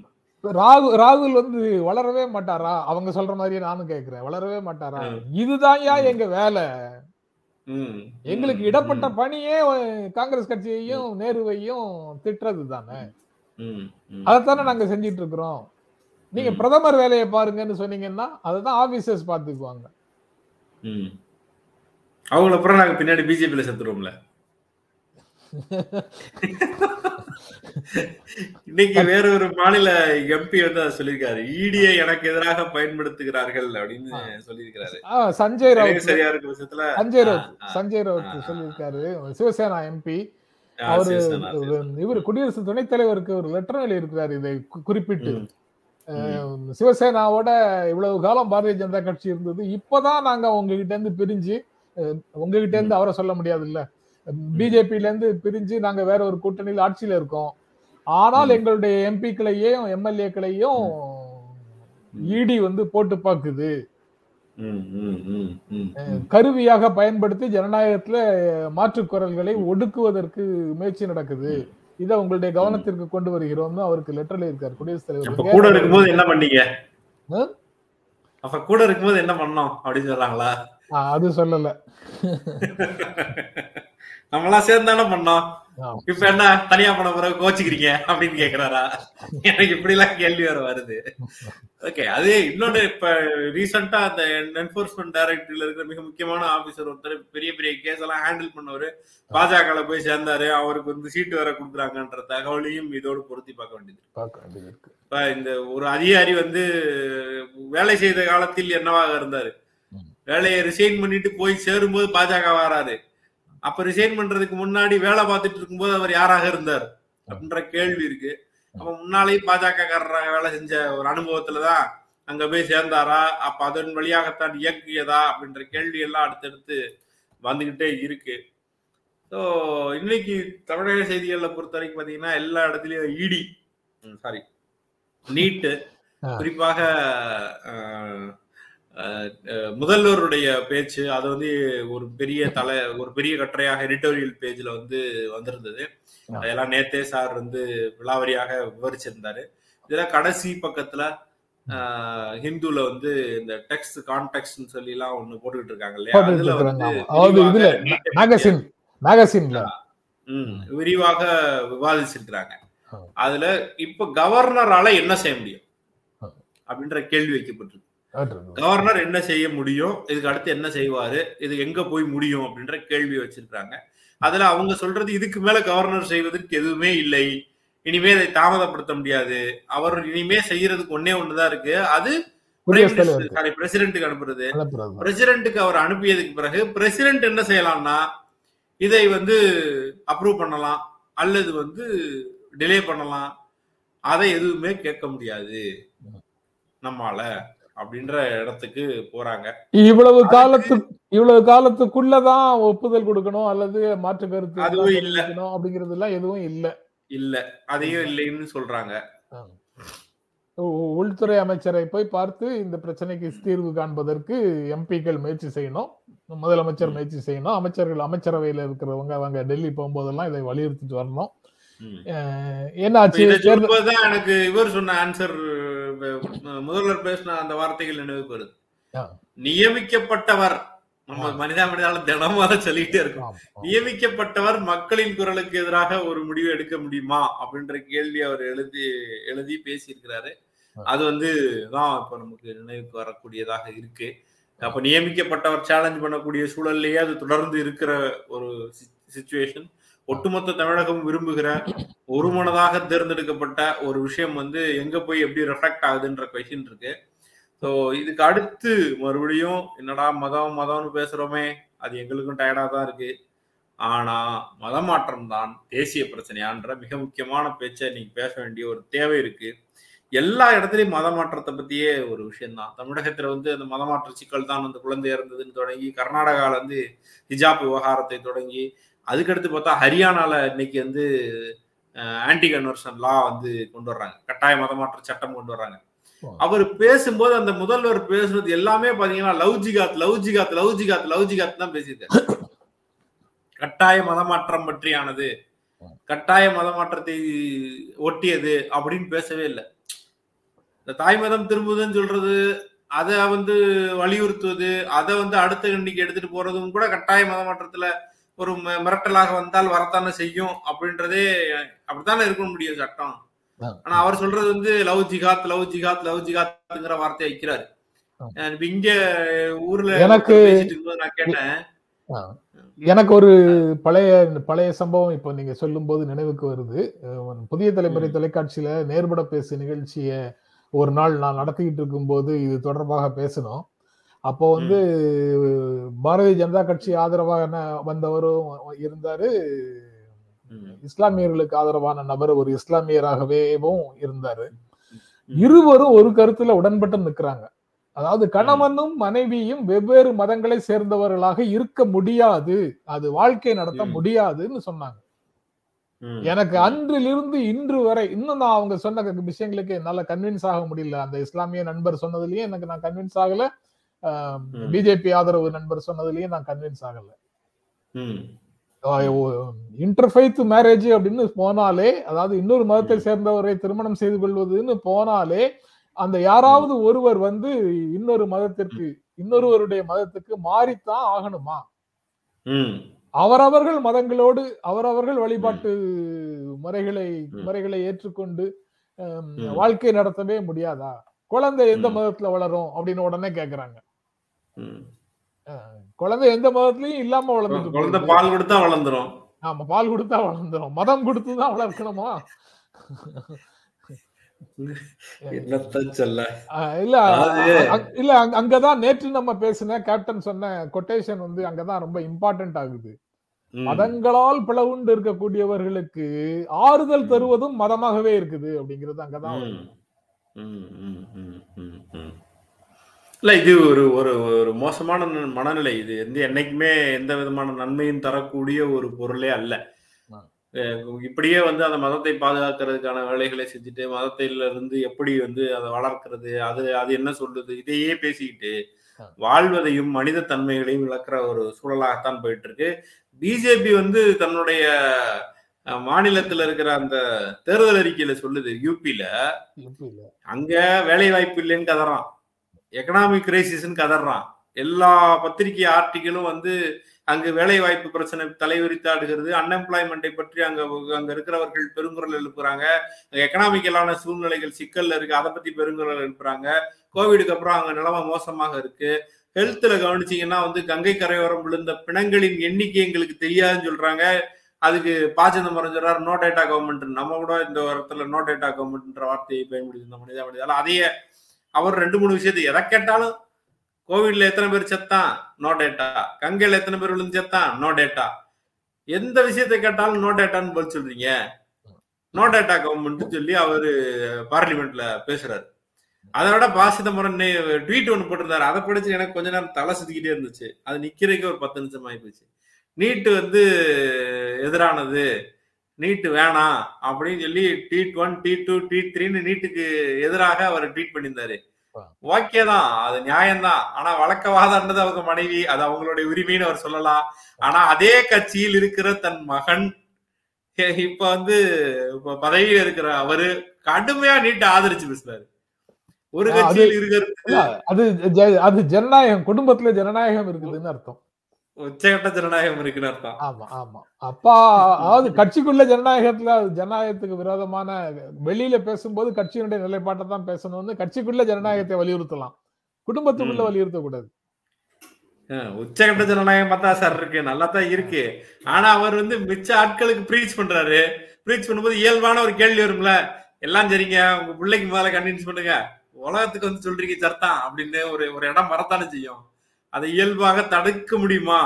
ராகுல் ராகுல் வந்து வளரவே மாட்டாரா அவங்க சொல்ற மாதிரியே நானும் கேக்குறேன் வளரவே மாட்டாரா ம். இதுதான் ம். எங்க வேலை. எங்களுக்கு. இடப்பட்ட பணியே காங்கிரஸ் கட்சியையும் நேருவையும் திட்டுறது தானே. அதைத்தானே நாங்க செஞ்சிட்டு இருக்கிறோம் நீங்க. பிரதமர் வேலையை பாருங்கன்னு சொன்னீங்கன்னா அதுதான் ஆபீசர்ஸ் பாத்துக்குவாங்க ம். அவங்கள அப்புறம் நாங்க பின்னாடி பிஜேபியில செத்துருவோம்ல இன்னைக்கு வேற ஒரு மாநில எம்பி வந்து அதை சொல்லியிருக்காரு. இடியை எனக்கு எதிராக பயன்படுத்துகிறார்கள் அப்படின்னு சொல்லியிருக்கிறாரு. ஆ, சஞ்சய் ராவுத். சரியா இருக்க பட்சத்துல சஞ்சய் ராவுத். சஞ்சய் ராவுத். சொல்லியிருக்காரு. சிவசேனா எம்பி அவரு. இவர் குடியரசு துணைத் தலைவருக்கு ஒரு லெட்டர் எழுதியிருக்கிறார் இதை குறிப்பிட்டு. சிவசேனாவோட இவ்வளவு காலம் பாரதிய ஜனதா கட்சி இருந்தது. இப்பதான் நாங்க உங்ககிட்ட இருந்து பிரிஞ்சு உங்ககிட்ட இருந்து அவரை சொல்ல முடியாது இல்ல பிஜேபியில இருந்து பிரிஞ்சு நாங்க வேற ஒரு கூட்டணியில் ஆட்சியில இருக்கோம். ஆனால். எங்களுடைய எம்பிக்களையும் எம்எல்ஏக்களையும் இடி வந்து போட்டு ம். கருவியாக பயன்படுத்தி ஜனநாயகத்துல மாற்று குரல்களை ஒடுக்குவதற்கு முயற்சி நடக்குது. இதை உங்களுடைய கவனத்திற்கு கொண்டு வருகிறோம்னு அவருக்கு லெட்டர்ல இருக்காரு குடியரசுத் அப்ப கூட தலைவர் இருக்கும்போது என்ன பண்ணீங்க? கூட இருக்கும்போது என்ன பண்ணோம்? அப்படின்னு சொல்றாங்களா? அது சொல்லல. நம்மளாம் சேர்ந்தானே பண்ணோம். இப்ப என்ன தனியா பண்ண பிறகு கோச்சிக்கிறீங்க அப்படின்னு கேக்குறாரா? எனக்கு இப்படி எல்லாம் கேள்வி வேற வருது. ஓகே அது இன்னொன்னு இப்ப ரீசெண்டா அந்த என்போர்ஸ்மெண்ட் டைரக்டர்ல இருக்கிற மிக முக்கியமான ஆபீசர் ஒருத்தர் பெரிய பெரிய கேஸ் எல்லாம் ஹேண்டில் பண்ணவரு பாஜக போய் சேர்ந்தாரு அவருக்கு வந்து சீட்டு வேற கொடுக்குறாங்கன்ற தகவலையும் இதோடு பொருத்தி பார்க்க வேண்டியது இப்ப இந்த ஒரு அதிகாரி வந்து வேலை செய்த காலத்தில் என்னவாக இருந்தாரு. வேலையை ரிசைன் பண்ணிட்டு போய் சேரும்போது பாஜக வராரு அப்ப ரிசைன் பண்றதுக்கு முன்னாடி வேலை பார்த்துட்டு இருக்கும்போது அவர் யாராக இருந்தார்? அப்படின்ற கேள்வி இருக்கு. அப்ப முன்னாலேயும் பாஜக காரராக வேலை செஞ்ச ஒரு அனுபவத்துலதான் அங்க போய் சேர்ந்தாரா? அப்ப அதன் வழியாகத்தான் இயக்கியதா அப்படின்ற கேள்வி எல்லாம் அடுத்தடுத்து வந்துகிட்டே இருக்கு. ஸோ இன்னைக்கு தமிழக செய்திகளை பொறுத்த வரைக்கும் பாத்தீங்கன்னா எல்லா இடத்துலயும் இடி சாரி நீட்டு. குறிப்பாக முதல்வருடைய பேச்சு அது வந்து ஒரு பெரிய தலை ஒரு பெரிய கட்டுரையாக எடிட்டோரியல் பேஜ்ல வந்து வந்திருந்தது. அதெல்லாம் நேத்தே சார் வந்து விலாவரியாக விவரிச்சிருந்தாரு. இதுல கடைசி பக்கத்துல ஹிந்துல வந்து இந்த டெக்ஸ்ட் கான்டெக்ட்னு சொல்லி எல்லாம் ஒண்ணு போட்டுக்கிட்டு இருக்காங்க இல்லையா அதுல வந்து விரிவாக விவாதிச்சிருக்கிறாங்க. அதுல இப்ப கவர்னரால என்ன செய்ய முடியும். அப்படின்ற கேள்வி வைக்கப்பட்டிருக்கு. கவர்னர் என்ன செய்ய முடியும்? இதுக்கு அடுத்து என்ன செய்வாரு? இது எங்க போய் முடியும் அப்படின்ற கேள்வி வச்சிருக்காங்க அதுல அவங்க சொல்றது இதுக்கு மேல கவர்னர் செய்வதற்கு எதுவுமே இல்லை. இனிமே இதை தாமதப்படுத்த முடியாது. அவர் இனிமே செய்யறதுக்கு ஒன்னே ஒண்ணுதான் இருக்கு. அது சாரி பிரசிடென்ட்டுக்கு அனுப்புறது. அனுப்புறது. பிரசிடென்ட்டுக்கு அவர் அனுப்பியதுக்கு பிறகு பிரசிடென்ட் என்ன செய்யலாம்னா இதை வந்து அப்ரூவ் பண்ணலாம். அல்லது வந்து டிலே பண்ணலாம். அதை எதுவுமே கேட்க முடியாது. நம்மால. அப்படின்ற இடத்துக்கு போறாங்க. இவ்வளவு காலத்து இவ்வளவு காலத்துக்குள்ளதான் ஒப்புதல் கொடுக்கணும் அல்லது மாற்று கருத்து அதுவும் இல்ல. அப்படிங்கிறது எல்லாம் எதுவும் இல்ல. இல்ல. அதையும் இல்லைன்னு சொல்றாங்க. உள்துறை அமைச்சரை போய் பார்த்து இந்த பிரச்சனைக்கு தீர்வு காண்பதற்கு எம்பிக்கள் முயற்சி செய்யணும். முதலமைச்சர் முயற்சி செய்யணும். அமைச்சர்கள் அமைச்சரவையில இருக்கிறவங்க அவங்க டெல்லி போகும்போதெல்லாம் இதை வலியுறுத்திட்டு வரணும். தேர்தல் சொல்லும்போதுதான் எனக்கு இவர் சொன்ன ஆன்சர் முதல்வர் பேசின அந்த வார்த்தைகள் நினைவுக்கு வருது. நியமிக்கப்பட்டவர் நம்ம. மனிதா மனிதாலும் தினமும் அதை சொல்லிட்டே இருக்கோம். நியமிக்கப்பட்டவர் மக்களின் குரலுக்கு எதிராக ஒரு முடிவு எடுக்க முடியுமா அப்படின்ற கேள்வி அவர் எழுதி எழுதி பேசியிருக்கிறாரு. அது வந்து தான் இப்ப நமக்கு நினைவுக்கு வரக்கூடியதாக இருக்கு அப்ப நியமிக்கப்பட்டவர் சேலஞ்ச் பண்ணக்கூடிய சூழல்லையே அது தொடர்ந்து இருக்கிற ஒரு சுச்சுவேஷன் ஒட்டுமொத்த தமிழகம் விரும்புகிற ஒருமனதாக தேர்ந்தெடுக்கப்பட்ட ஒரு விஷயம் வந்து எங்க போய் எப்படி ரெஃப்ளெக்ட் ஆகுதுன்ற கொஸ்டின் இருக்கு. ஸோ இதுக்கு அடுத்து மறுபடியும் என்னடா மதம் மதம்னு பேசுறோமே அது எங்களுக்கும் டயர்டாக தான் இருக்கு. ஆனா மதமாற்றம் தான் தேசிய பிரச்சனையான்ற மிக முக்கியமான பேச்சை நீங்க பேச வேண்டிய ஒரு தேவை இருக்கு. எல்லா இடத்துலையும் மதமாற்றத்தை பத்தியே ஒரு விஷயம்தான். தமிழகத்துல வந்து அந்த மதமாற்ற சிக்கல் தான் அந்த குழந்தை இறந்ததுன்னு தொடங்கி கர்நாடகால வந்து ஹிஜாப் விவகாரத்தை தொடங்கி அதுக்கடுத்து பார்த்தா ஹரியானால இன்னைக்கு வந்து ஆன்டி கன்வர்ஷன் லா வந்து கொண்டு வர்றாங்க. கட்டாய மதமாற்ற சட்டம் கொண்டு வர்றாங்க. அவர் பேசும்போது அந்த முதல்வர் பேசுறது எல்லாமே பாத்தீங்கன்னா love jihad love jihad love jihad love jihad தான் பேசியிருக்காரு. கட்டாய மதமாற்றம் பற்றியானது கட்டாய மதமாற்றத்தை ஒட்டியது அப்படின்னு பேசவே இல்லை. இந்த தாய் மதம் திரும்புதுன்னு சொல்றது அதை வந்து வலியுறுத்துவது அதை வந்து அடுத்த கண்டிக்கு எடுத்துட்டு போறதும் கூட கட்டாய மதமாற்றத்துல ஒரு மிரட்டலாக வந்தால் வரத்தானே செய்யும் அப்படின்றதே அப்படித்தானே இருக்க முடியும் சட்டம். ஆனா அவர் சொல்றது வந்து love jihad love jihad love ஜிகாத்ங்கிற வார்த்தையை வைக்கிறாரு. இங்க ஊர்ல எனக்கு- நான் கேட்டேன். எனக்கு ஒரு பழைய பழைய சம்பவம் இப்போ நீங்க சொல்லும்போது நினைவுக்கு வருது. புதிய தலைமுறை. தொலைக்காட்சியில நேர்பட பேசு நிகழ்ச்சிய ஒரு நாள் நான் நடத்திக்கிட்டு இருக்கும்போது இது தொடர்பாக பேசணும் அப்போ வந்து பாரதிய ஜனதா கட்சி ஆதரவாக வந்தவரும் இருந்தாரு. இஸ்லாமியர்களுக்கு ஆதரவான நபர் ஒரு இஸ்லாமியராகவேவும் இருந்தாரு. இருவரும் ஒரு கருத்துல உடன்பட்டு நிக்கிறாங்க. அதாவது கணவனும் மனைவியும் வெவ்வேறு மதங்களை சேர்ந்தவர்களாக இருக்க முடியாது. அது வாழ்க்கை நடத்த. முடியாதுன்னு சொன்னாங்க. எனக்கு அன்றிலிருந்து இன்று வரை இன்னும் நான் அவங்க சொன்ன விஷயங்களுக்கு என்னால கன்வின்ஸ் ஆக முடியல. அந்த இஸ்லாமிய நண்பர் சொன்னதுலயே எனக்கு நான் கன்வின்ஸ் ஆகல. பிஜேபி ஆதரவு நண்பர் சொன்னதுலயே நான் கன்வின்ஸ் ஆகல. இன்டர்ஃபைத் மேரேஜ் அப்படின்னு போனாலே அதாவது இன்னொரு மதத்தை சேர்ந்தவரை திருமணம் செய்து கொள்வதுன்னு போனாலே அந்த யாராவது ஒருவர் வந்து இன்னொரு மதத்திற்கு இன்னொருவருடைய மதத்துக்கு மாறித்தான் ஆகணுமா. அவரவர்கள் மதங்களோடு அவரவர்கள் வழிபாட்டு முறைகளை. முறைகளை ஏற்றுக்கொண்டு. வாழ்க்கை நடத்தவே முடியாதா குழந்தை எந்த. மதத்துல வளரும் அப்படின்னு உடனே கேக்குறாங்க. குழந்தை எந்த மதத்திலயும் இல்லாம வளர்ந்துட்டு குழந்தை. பால் கொடுத்தா வளர்ந்துரும். ஆமா பால் கொடுத்தா வளர்ந்துரும். மதம் கொடுத்து தான் வளர்க்கணுமா இல்ல இல்ல அங்க- அங்கதான் நேற்று நம்ம பேசின கேப்டன் சொன்ன கொட்டேஷன் வந்து அங்கதான் ரொம்ப இம்பார்ட்டன்ட் ஆகுது. மதங்களால் பிளவுண்டு இருக்கக்கூடியவர்களுக்கு ஆறுதல் தருவதும் மதமாகவே இருக்குது அப்படிங்கிறது அங்கதான். இல்ல இது ஒரு ஒரு ஒரு மோசமான மனநிலை இது வந்து என்னைக்குமே எந்த விதமான நன்மையும் தரக்கூடிய ஒரு பொருளே அல்ல ஆ. அஹ் இப்படியே வந்து அந்த மதத்தை பாதுகாக்கிறதுக்கான வேலைகளை செஞ்சுட்டு மதத்தில இருந்து எப்படி வந்து அதை வளர்க்கிறது அது அது என்ன சொல்லுது இதையே பேசிக்கிட்டு ஆ. வாழ்வதையும் மனித தன்மைகளையும் இழக்கிற ஒரு சூழலாகத்தான் போயிட்டு இருக்கு பிஜேபி வந்து தன்னுடைய அஹ், மாநிலத்துல இருக்கிற அந்த தேர்தல் அறிக்கையில சொல்லுது யூபியில யூபியில. அங்க வேலை வாய்ப்பு இல்லைன்னு கதறான் எக்கனாமிக் கிரைசிஸ்ன்னு கதறான். எல்லா பத்திரிகை ஆர்டிகளும் வந்து அங்கு வேலை வாய்ப்பு பிரச்சனை தலைவிரித்தாடுகிறது. அன்எம்ப்ளாய்மெண்ட்டை பற்றி அங்க அங்க இருக்கிறவர்கள் பெருங்குரல் எழுப்புறாங்க. எக்கனாமிக்கலான சூழ்நிலைகள் சிக்கல்ல இருக்கு. அதை பத்தி பெருங்குரல் எழுப்புறாங்க. கோவிடுக்கு அப்புறம் அங்க நிலைமை மோசமாக இருக்கு. ஹெல்த்ல கவனிச்சீங்கன்னா வந்து கங்கை கரையோரம் விழுந்த பிணங்களின் எண்ணிக்கை எங்களுக்கு தெரியாதுன்னு சொல்றாங்க. அதுக்கு ப சிதம்பரம் சொல்றாரு நோ டேட்டா கவர்மெண்ட் நம்ம கூட இந்த இடத்துல நோ டேட்டா கவர்மெண்ட்ன்ற வார்த்தையை பயன்படுத்தி மனிதா மனிதா. அதையே அவர் ரெண்டு மூணு விஷயத்தை எதை கேட்டாலும் கோவிட்ல எத்தனை பேர் செத்தான்? நோ டேட்டா கங்கையில எத்தனை பேர் விழுந்து செத்தான்? நோ டேட்டா எந்த விஷயத்தை கேட்டாலும் நோ டேட்டான்னு பதில் சொல்றீங்க. நோ டேட்டா கவர்மெண்ட் சொல்லி அவரு பார்லிமெண்ட்ல பேசுறாரு. அதை விட ப சிதம்பரம் ட்வீட் ஒன்று போட்டிருந்தாரு. அதை படிச்சு எனக்கு கொஞ்ச நேரம் தலை சுத்திக்கிட்டே இருந்துச்சு. அது நிக்கிறதுக்கு ஒரு பத்து நிமிஷம் ஆகி போச்சு. நீட்டு வந்து எதிரானது. நீட்டு வேணாம் அப்படின்னு சொல்லி TET one T two T த்ரீன்னு நீட்டுக்கு எதிராக அவர் ட்வீட் பண்ணியிருந்தாரு. ஓகே தான் அது நியாயம்தான். ஆனா வழக்கவாதம்ன்றது அவங்க மனைவி அது அவங்களுடைய உரிமைன்னு அவர் சொல்லலாம். ஆனா அதே கட்சியில் இருக்கிற தன் மகன் இப்ப வந்து இப்ப பதவியில் இருக்கிற அவரு கடுமையா நீட்டை ஆதரிச்சு பேசுறாரு. ஒரு கட்சியில் இருக்கிற இல்ல, அது அது ஜனநாயகம் குடும்பத்துல ஜனநாயகம் இருக்குதுன்னு அர்த்தம். உச்சகட்ட ஜனநாயகம் இருக்குன்னு அர்த்தம். ஆமா ஆமா. அப்பா அதாவது கட்சிக்குள்ள ஜனநாயகத்துல ஜனநாயகத்துக்கு விரோதமான வெளியில பேசும்போது கட்சியினுடைய நிலைப்பாட்டை தான் பேசணும்னு கட்சிக்குள்ள ஜனநாயகத்தை வலியுறுத்தலாம். குடும்பத்துக்குள்ள. வலியுறுத்த கூடாது உச்சகட்ட ஜனநாயகம் பார்த்தா சார் இருக்கு நல்லா தான் இருக்கு. ஆனா அவர் வந்து மிச்ச ஆட்களுக்கு ப்ரீச் பண்றாரு. ப்ரீச் பண்ணும்போது இயல்பான ஒரு கேள்வி வரும்ல. எல்லாம் சரிங்க உங்க பிள்ளைக்கு முதல்ல கன்வின்ஸ் பண்ணுங்க. உலகத்துக்கு வந்து சொல்றீங்க சர்தான் அப்படின்னு ஒரு ஒரு இடம் வரத்தானே செய்யும். அதை இயல்பாக தடுக்க முடியுமா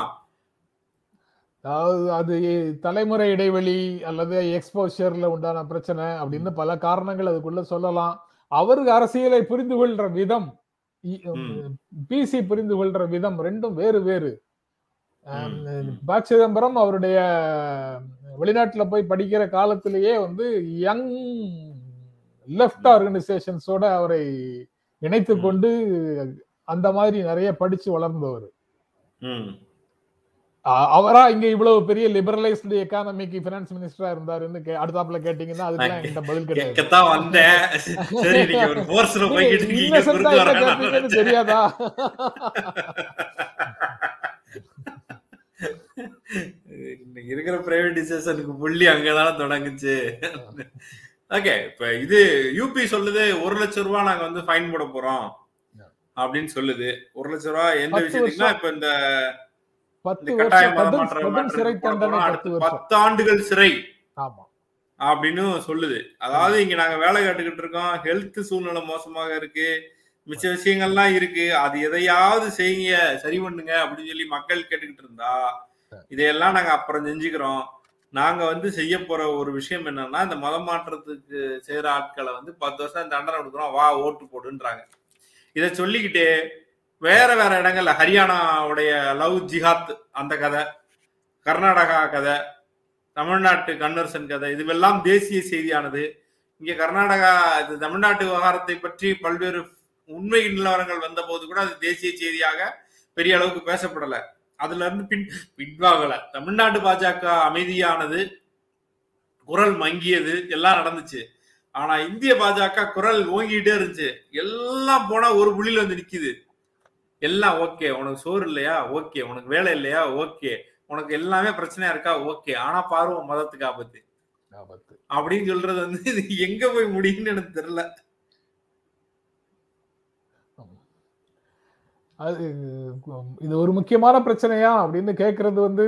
அதாவது அது தலைமுறை இடைவெளி அல்லது எக்ஸ்போஷர்ல உண்டான பிரச்சனை அப்படின்னு பல காரணங்கள் அதுக்குள்ள சொல்லலாம் அவருக்கு அரசியலை புரிந்து கொள்ற விதம். பிசி புரிந்து கொள்ற விதம் ரெண்டும் வேறு வேறு. ப சிதம்பரம் அவருடைய வெளிநாட்டுல போய் படிக்கிற காலத்திலேயே வந்து யங் லெஃப்ட் ஆர்கனைசேஷன்ஸோட அவரை இணைத்து. கொண்டு அந்த மாதிரி நிறைய படிச்சு வளர்ந்தவர். அவரா இங்க இவ்வளவு பெரிய லிபரலைஸ்டு எக்கானமிக்கு பினான்ஸ் மினிஸ்டரா இருந்தாருன்னு அடுத்தாப்புல கேட்டீங்கன்னா அதுக்கெல்லாம் என்கிட்ட பதில் கிடையாது. தெரியாதா? இருக்கிற பிரைவேடைசேஷனுக்கு புள்ளி அங்கதானே தொடங்குச்சு. ஓகே இப்ப இது யூபி சொல்லுது ஒரு லட்சம் ரூபாய் நாங்க வந்து ஃபைன் போட போறோம். அப்படின்னு சொல்லுது. ஒரு லட்சம் ரூபாய் எந்த விஷயத்துக்குன்னா. இப்ப இந்த பத்து சிறை ஆண்டுகள் சிறை. ஆமா. அப்படின்னு சொல்லுது. அதாவது இங்க நாங்க வேலை கேட்டுக்கிட்டு இருக்கோம். ஹெல்த் சூழ்நிலை மோசமாக இருக்கு. மிச்ச விஷயங்கள்லாம் இருக்கு. அது எதையாவது செய்யுங்க சரி பண்ணுங்க அப்படின்னு சொல்லி மக்கள் கேட்டுக்கிட்டு இருந்தா இதையெல்லாம் நாங்க அப்புறம் செஞ்சுக்கிறோம். நாங்க வந்து செய்ய போற ஒரு விஷயம் என்னன்னா இந்த மதம் மாற்றத்துக்கு செய்யற ஆட்களை வந்து பத்து வருஷம் தண்டனை கொடுக்குறோம். வா ஓட்டு போடுன்றாங்க. இதை சொல்லிக்கிட்டே வேற வேற இடங்கள்ல ஹரியானாவுடைய லவ் ஜிஹாத் அந்த கதை கர்நாடகா கதை தமிழ்நாட்டு கன்வர்சன் கதை இதுவெல்லாம் தேசிய செய்தியானது. இங்கே கர்நாடகா இது தமிழ்நாட்டு விவகாரத்தை பற்றி பல்வேறு உண்மை நிலவரங்கள் வந்த போது கூட அது தேசிய செய்தியாக பெரிய அளவுக்கு பேசப்படலை. அதுல இருந்து பின் பின்வாகலை தமிழ்நாடு பாஜக அமைதியானது குரல் மங்கியது எல்லாம் நடந்துச்சு. ஆனா இந்திய பாஜக குரல் ஓங்கிட்டே இருந்துச்சு. எல்லாம் போனா ஒரு புள்ளியில வந்து நிக்குது. எல்லாம் ஓகே. உனக்கு சோறு இல்லையா? ஓகே. உனக்கு வேலை இல்லையா? ஓகே. உனக்கு எல்லாமே பிரச்சனையா இருக்கா? ஓகே. ஆனா பார்வோம் மதத்துக்கு ஆபத்து. ஆபத்து. அப்படின்னு சொல்றது வந்து இது எங்க போய் முடியும்னு எனக்கு தெரியல. அது இது ஒரு முக்கியமான பிரச்சனையா? அப்படின்னு கேட்கறது வந்து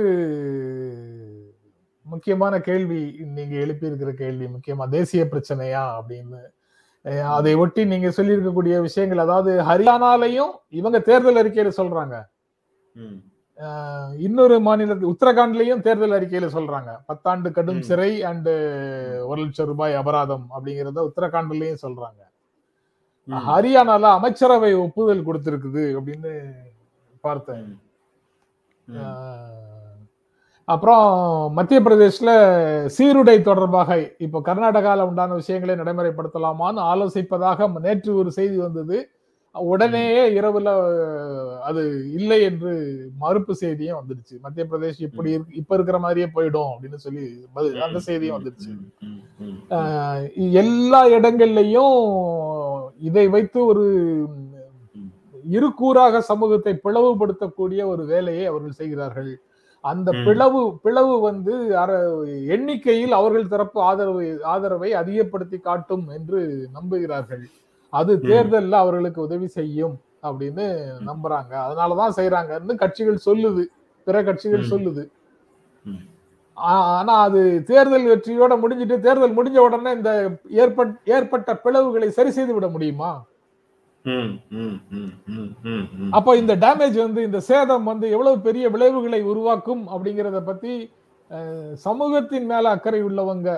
முக்கியமான கேள்வி நீங்க எழுப்பி இருக்கிற கேள்வி முக்கியமா தேசிய பிரச்சனையா அப்படின்னு. அதை ஒட்டி நீங்க சொல்லியிருக்கக்கூடிய விஷயங்கள் அதாவது ஹரியானாலையும் இவங்க தேர்தல் அறிக்கையில சொல்றாங்க. இன்னொரு மாநிலத்தில் உத்தரகாண்ட்லயும் தேர்தல் அறிக்கையில சொல்றாங்க. பத்தாண்டு கடும். சிறை அண்ட் ஒரு லட்சம் ரூபாய் அபராதம் அப்படிங்கறத உத்தரகாண்ட்லயும் சொல்றாங்க. ஹரியானால அமைச்சரவை ஒப்புதல் கொடுத்திருக்குது அப்படின்னு பார்த்தேன். அப்புறம் மத்திய பிரதேஷ்ல சீருடை தொடர்பாக இப்போ கர்நாடகால உண்டான விஷயங்களை நடைமுறைப்படுத்தலாமான்னு ஆலோசிப்பதாக நேற்று ஒரு செய்தி வந்தது. உடனேயே இரவுல அது இல்லை என்று மறுப்பு செய்தியும் வந்துடுச்சு. மத்திய பிரதேஷ் இப்படி இப்ப இருக்கிற மாதிரியே போயிடும் அப்படின்னு சொல்லி அந்த செய்தியும் வந்துடுச்சு. எல்லா இடங்கள்லயும் இதை வைத்து ஒரு ம். இரு கூறாக சமூகத்தை பிளவுபடுத்தக்கூடிய ஒரு வேலையை அவர்கள் செய்கிறார்கள். அந்த. பிளவு பிளவு வந்து எண்ணிக்கையில் அவர்கள் தரப்பு ஆதரவு ஆதரவை அதிகப்படுத்தி காட்டும் என்று நம்புகிறார்கள் அது. தேர்தல்ல அவர்களுக்கு உதவி செய்யும் அப்படின்னு நம்புறாங்க அதனாலதான் செய்யறாங்கன்னு கட்சிகள் சொல்லுது பிற கட்சிகள். சொல்லுது ஆனா அது தேர்தல் வெற்றியோட முடிஞ்சிட்டு தேர்தல் முடிஞ்ச உடனே இந்த ஏற்பட் ஏற்பட்ட பிளவுகளை சரி செய்து விட முடியுமா. அப்போ இந்த டேமேஜ் வந்து இந்த சேதம் வந்து எவ்வளவு பெரிய விளைவுகளை உருவாக்கும் அப்படிங்கறத பத்தி சமூகத்தின் மேல அக்கறை உள்ளவங்க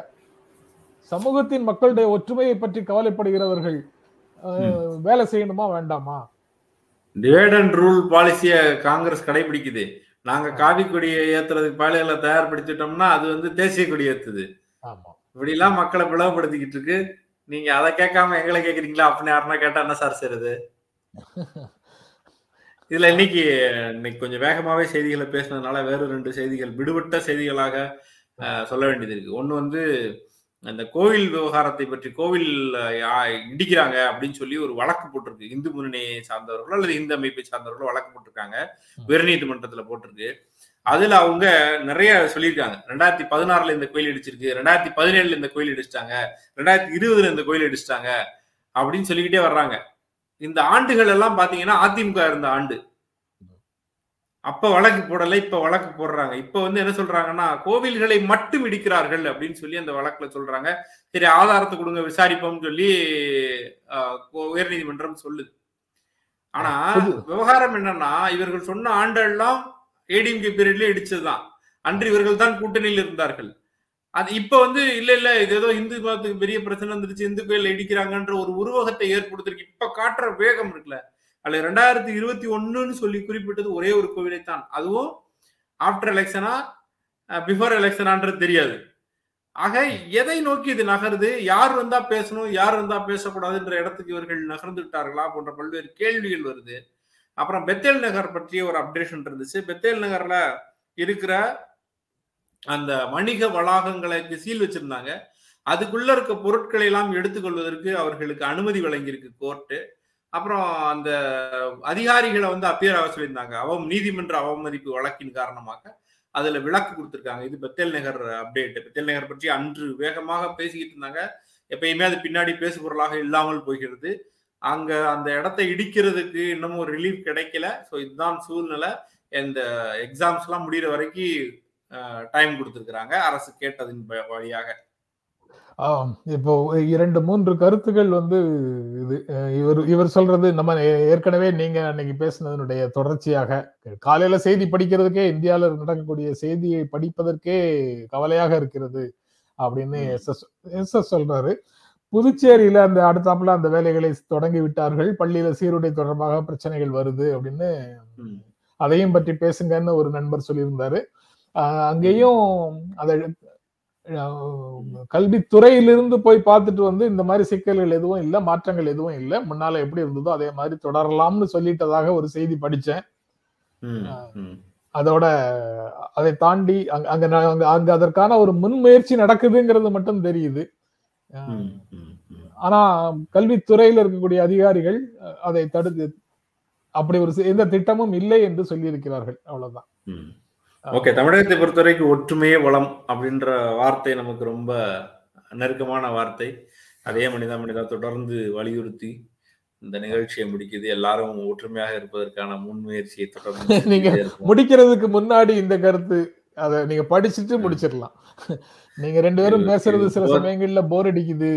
சமூகத்தின் மக்களுடைய ஒற்றுமையை பற்றி கவலைப்படுகிறவர்கள் வேலை செய்யணுமா வேண்டாமா? டிவைட் அண்ட் ரூல் பாலிசிய காங்கிரஸ் கடைபிடிக்குது. நாங்க காவி கொடியை ஏத்துறதுக்கு பாலையில தயார்படுத்திட்டோம்னா அது வந்து தேசிய கொடி ஏத்துது. ஆமா. இப்படி எல்லாம் மக்களை பிளவுபடுத்திக்கிட்டு இருக்கு. நீங்க அதை கேட்காம எங்களை கேக்குறீங்களா? அப்படின்னு யாருன்னா கேட்டா என்ன சார் செய்யறது இதுல இன்னைக்கு இன்னைக்கு கொஞ்சம் வேகமாவே செய்திகளை பேசினதுனால வேற ரெண்டு செய்திகள் விடுபட்ட செய்திகளாக சொல்ல வேண்டியது இருக்கு. ஒண்ணு வந்து அந்த கோவில் விவகாரத்தை பற்றி கோவில் இடிக்கிறாங்க அப்படின்னு சொல்லி ஒரு வழக்கு போட்டிருக்கு. இந்து முன்னணியை சார்ந்தவர்களோ அல்லது இந்து அமைப்பை சார்ந்தவர்களோ வழக்கு போட்டிருக்காங்க. உயர்நீதிமன்றத்துல போட்டிருக்கு. அதுல அவங்க நிறைய சொல்லியிருக்காங்க. ரெண்டாயிரத்தி பதினாறுல இந்த கோயில் இடிச்சிருக்கு ரெண்டாயிரத்தி பதினேழுல இந்த கோயில் இடிச்சிட்டாங்க ரெண்டாயிரத்தி இருபதுல இந்த கோயில் இடிச்சிட்டாங்க அப்படின்னு சொல்லிக்கிட்டே வர்றாங்க. இந்த ஆண்டுகள் எல்லாம் பாத்தீங்கன்னா அதிமுக இருந்த ஆண்டு. அப்ப வழக்கு போடல இப்ப வழக்கு போடுறாங்க. இப்ப வந்து என்ன சொல்றாங்கன்னா கோவில்களை மட்டும் இடிக்கிறார்கள் அப்படின்னு சொல்லி அந்த வழக்குல சொல்றாங்க. சரி ஆதாரத்தை கொடுங்க விசாரிப்போம்னு சொல்லி உயர்நீதிமன்றம் சொல்லுது. ஆனா விவகாரம் என்னன்னா இவர்கள் சொன்ன ஆண்டெல்லாம் ஏடிஎம்கே பீரியட்ல இடிச்சதுதான். அன்று இவர்கள் தான் கூட்டணியில் இருந்தார்கள். அது இப்ப வந்து இல்ல இல்ல இது ஏதோ இந்து மதத்துக்கு பெரிய பிரச்சனை வந்துருச்சு இந்து கோயில் இடிக்கிறாங்கன்ற ஒரு உருவகத்தை ஏற்படுத்திருக்கு. இப்ப காட்டுற வேகம் இருக்குல்ல. அல்ல ரெண்டாயிரத்தி இருபத்தி ஒண்ணுன்னு சொல்லி குறிப்பிட்டது ஒரே ஒரு கோவிலை தான் அதுவும் ஆஃப்டர் எலெக்ஷனா பிஃபோர் எலெக்ஷனான்றது தெரியாது. ஆக எதை நோக்கி இது நகருது? யார் வந்தா பேசணும்? யார் வந்தா பேசக்கூடாதுன்ற இடத்துக்கு இவர்கள் நகர்ந்து விட்டார்களா போன்ற பல்வேறு கேள்விகள் வருது. அப்புறம் பெத்தேல் நகர் பற்றிய ஒரு அப்டேஷன் இருந்துச்சு. பெத்தேல் நகர்ல இருக்கிற அந்த வணிக வளாகங்களுக்கு சீல் வச்சிருந்தாங்க. அதுக்குள்ள இருக்க பொருட்களை எல்லாம் எடுத்துக்கொள்வதற்கு அவர்களுக்கு அனுமதி வழங்கியிருக்கு கோர்ட்டு அப்புறம் அந்த அதிகாரிகளை வந்து அப்பியர் ஆக சொல்லியிருந்தாங்க. அவம் நீதிமன்ற அவமதிப்பு வழக்கின் காரணமாக அதுல விளக்கு கொடுத்திருக்காங்க. இது பெத்தேல் நகர் அப்டேட் பெத்தேல் நகர் பற்றி அன்று வேகமாக பேசிக்கிட்டு இருந்தாங்க. எப்பயுமே அது பின்னாடி பேசுபொருளாக இல்லாமல் போகிறது. அங்க அந்த இடத்தை இடிக்கிறதுக்கு இன்னமும் ஒரு ரிலீஃப் கிடைக்கல. ஸோ இதுதான் சூழ்நிலை. இந்த எக்ஸாம்ஸ் எல்லாம் முடிகிற வரைக்கும் டைம் கொடுத்துருக்குறாங்க. அரசு கேட்டதின் வழியாக. இப்போ இரண்டு மூன்று கருத்துக்கள் வந்து இது இவர் இவர் சொல்றது நம்ம ஏற்கனவே நீங்க அன்னைக்கு பேசினதனுடைய தொடர்ச்சியாக காலையில செய்தி படிக்கிறதுக்கே இந்தியால நடக்கக்கூடிய செய்தியை படிப்பதற்கே கவலையாக இருக்கிறது அப்படின்னு. எஸ் எஸ் எஸ் எஸ் சொல்றாரு. புதுச்சேரியில அந்த அடுத்தாப்புல அந்த வேலைகளை தொடங்கி விட்டார்கள் பள்ளியில சீருடை தொடர்பாக பிரச்சனைகள் வருது அப்படின்னு. அதையும் பற்றி பேசுங்கன்னு ஒரு நண்பர் சொல்லியிருந்தாரு அங்கேயும் அதை கல்வித்துறையிலிருந்து போய் பார்த்துட்டு வந்து இந்த மாதிரி சிக்கல்கள் எதுவும் இல்லை மாற்றங்கள் எதுவும் இல்லை முன்னால எப்படி இருந்ததோ அதே மாதிரி தொடரலாம்னு சொல்லிட்டதாக ஒரு செய்தி படிச்சேன். அதோட அதை தாண்டி அங்க அங்க அதற்கான ஒரு முன்முயற்சி நடக்குதுங்கிறது மட்டும் தெரியுது. ஆனா கல்வித்துறையில் இருக்கக்கூடிய அதிகாரிகள் அதை தடுத்து அப்படி ஒரு எந்த திட்டமும் இல்லை என்று சொல்லியிருக்கிறார்கள். அவ்வளவுதான். ஓகே தமிழகத்தை பொறுத்த வரைக்கும் ஒற்றுமையே வளம் அப்படின்ற வார்த்தை நமக்கு ரொம்ப நெருக்கமான வார்த்தை. அதே மனிதா மனிதா தொடர்ந்து வலியுறுத்தி இந்த நிகழ்ச்சியை முடிக்குது. எல்லாரும் ஒற்றுமையாக இருப்பதற்கான முன்முயற்சியை தொடர்ந்து. முடிக்கிறதுக்கு முன்னாடி இந்த கருத்து அத நீங்க படிச்சுட்டு முடிச்சிடலாம். நீங்க ரெண்டு பேரும் பேசுறது சில சமயங்கள்ல போர் அடிக்குது.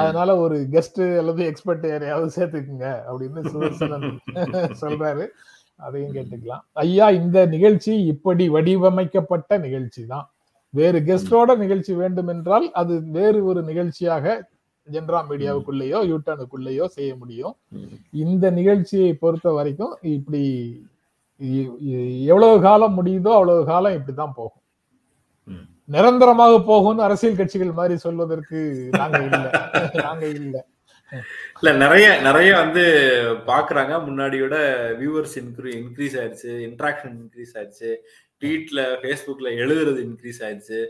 அதனால ஒரு கெஸ்ட் அல்லது எக்ஸ்பர்ட் யாரையாவது சேர்த்துக்குங்க அப்படின்னு சுதர்சனன் சொல்றாரு. அதையும் கேட்டுக்கலாம். ஐயா இந்த நிகழ்ச்சி இப்படி வடிவமைக்கப்பட்ட நிகழ்ச்சி தான். வேறு கெஸ்டோட நிகழ்ச்சி வேண்டும் என்றால் அது வேறு ஒரு நிகழ்ச்சியாக ஜென்ரா மீடியாவுக்குள்ளேயோ யூட்டனுக்குள்ளேயோ செய்ய முடியும். இந்த நிகழ்ச்சியை பொறுத்த வரைக்கும் இப்படி எவ்வளவு காலம் முடியுதோ அவ்வளவு காலம் இப்படிதான் போகும். நிரந்தரமாக போகும்னு அரசியல் கட்சிகள் மாதிரி சொல்வதற்கு நாங்க இல்ல. நாங்க இல்ல. இல்ல நிறைய நிறைய வந்து பாக்குறாங்க. முன்னாடியோட வியூவர்ஸ் இன்க்ரீ இன்க்ரீஸ் ஆயிடுச்சு. இன்ட்ராக்ஷன் இன்க்ரீஸ் ஆயிடுச்சு. ட்வீட்ல ஃபேஸ்புக்ல எழுதுறது இன்க்ரீஸ் ஆயிடுச்சு.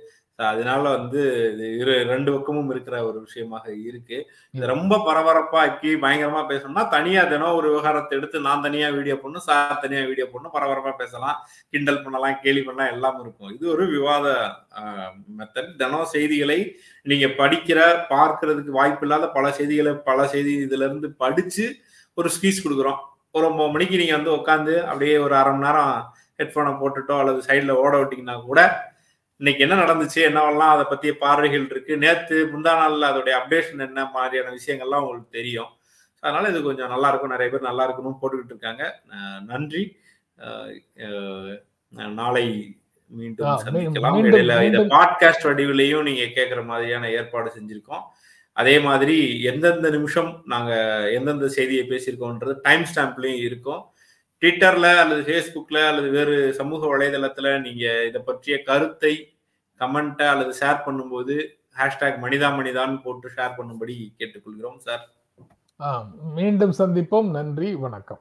அதனால வந்து இது இரு ரெண்டு பக்கமும் இருக்கிற ஒரு விஷயமாக இருக்கு. இது ரொம்ப பரபரப்பா ஆக்கி பயங்கரமா பேசணும்னா தனியா தினம் ஒரு விவகாரத்தை எடுத்து நான் தனியா வீடியோ பண்ணணும் சார் தனியா வீடியோ பண்ணணும் பரபரப்பா பேசலாம் கிண்டல் பண்ணலாம் கேலி பண்ணலாம் எல்லாம் இருக்கும். இது ஒரு விவாத மெத்தட் தினம் செய்திகளை நீங்க படிக்கிற பார்க்கிறதுக்கு வாய்ப்பு இல்லாத பல செய்திகளை பல செய்தி இதுல இருந்து படிச்சு ஒரு ஸ்பீச் கொடுக்குறோம். ஒரு ஒன்பது மணிக்கு நீங்க வந்து உட்காந்து அப்படியே ஒரு அரை மணி நேரம் ஹெட்ஃபோனை போட்டுட்டோ அல்லது சைட்ல ஓட விட்டீங்கன்னா கூட இன்னைக்கு என்ன நடந்துச்சு என்னவெல்லாம் அதை பத்திய பார்வைகள் இருக்கு? நேத்து முந்தா நாள்ல அதோடைய அப்டேஷன் என்ன மாதிரியான விஷயங்கள்லாம் உங்களுக்கு தெரியும். அதனால இது கொஞ்சம் நல்லா இருக்கும். நிறைய பேர் நல்லா இருக்கணும் போட்டுக்கிட்டு இருக்காங்க. நன்றி. நாளை மீண்டும் சந்திக்கலாம். இடையில இதை. பாட்காஸ்ட் வடிவிலையும் நீங்க கேட்குற மாதிரியான ஏற்பாடு செஞ்சிருக்கோம். அதே மாதிரி எந்தெந்த நிமிஷம் நாங்க எந்தெந்த செய்தியை பேசியிருக்கோன்றது டைம் ஸ்டாம்ப்லயும் இருக்கும். ட்விட்டர்ல அல்லது ஃபேஸ்புக்ல அல்லது வேறு சமூக வலைதளத்துல நீங்க இதை பற்றிய கருத்தை கமெண்ட்டை அல்லது ஷேர் பண்ணும்போது ஹேஷ்டாக் மனிதா மனிதான் போட்டு ஷேர் பண்ணும்படி கேட்டுக்கொள்கிறோம் சார் ஆ, மீண்டும் சந்திப்போம். நன்றி வணக்கம்.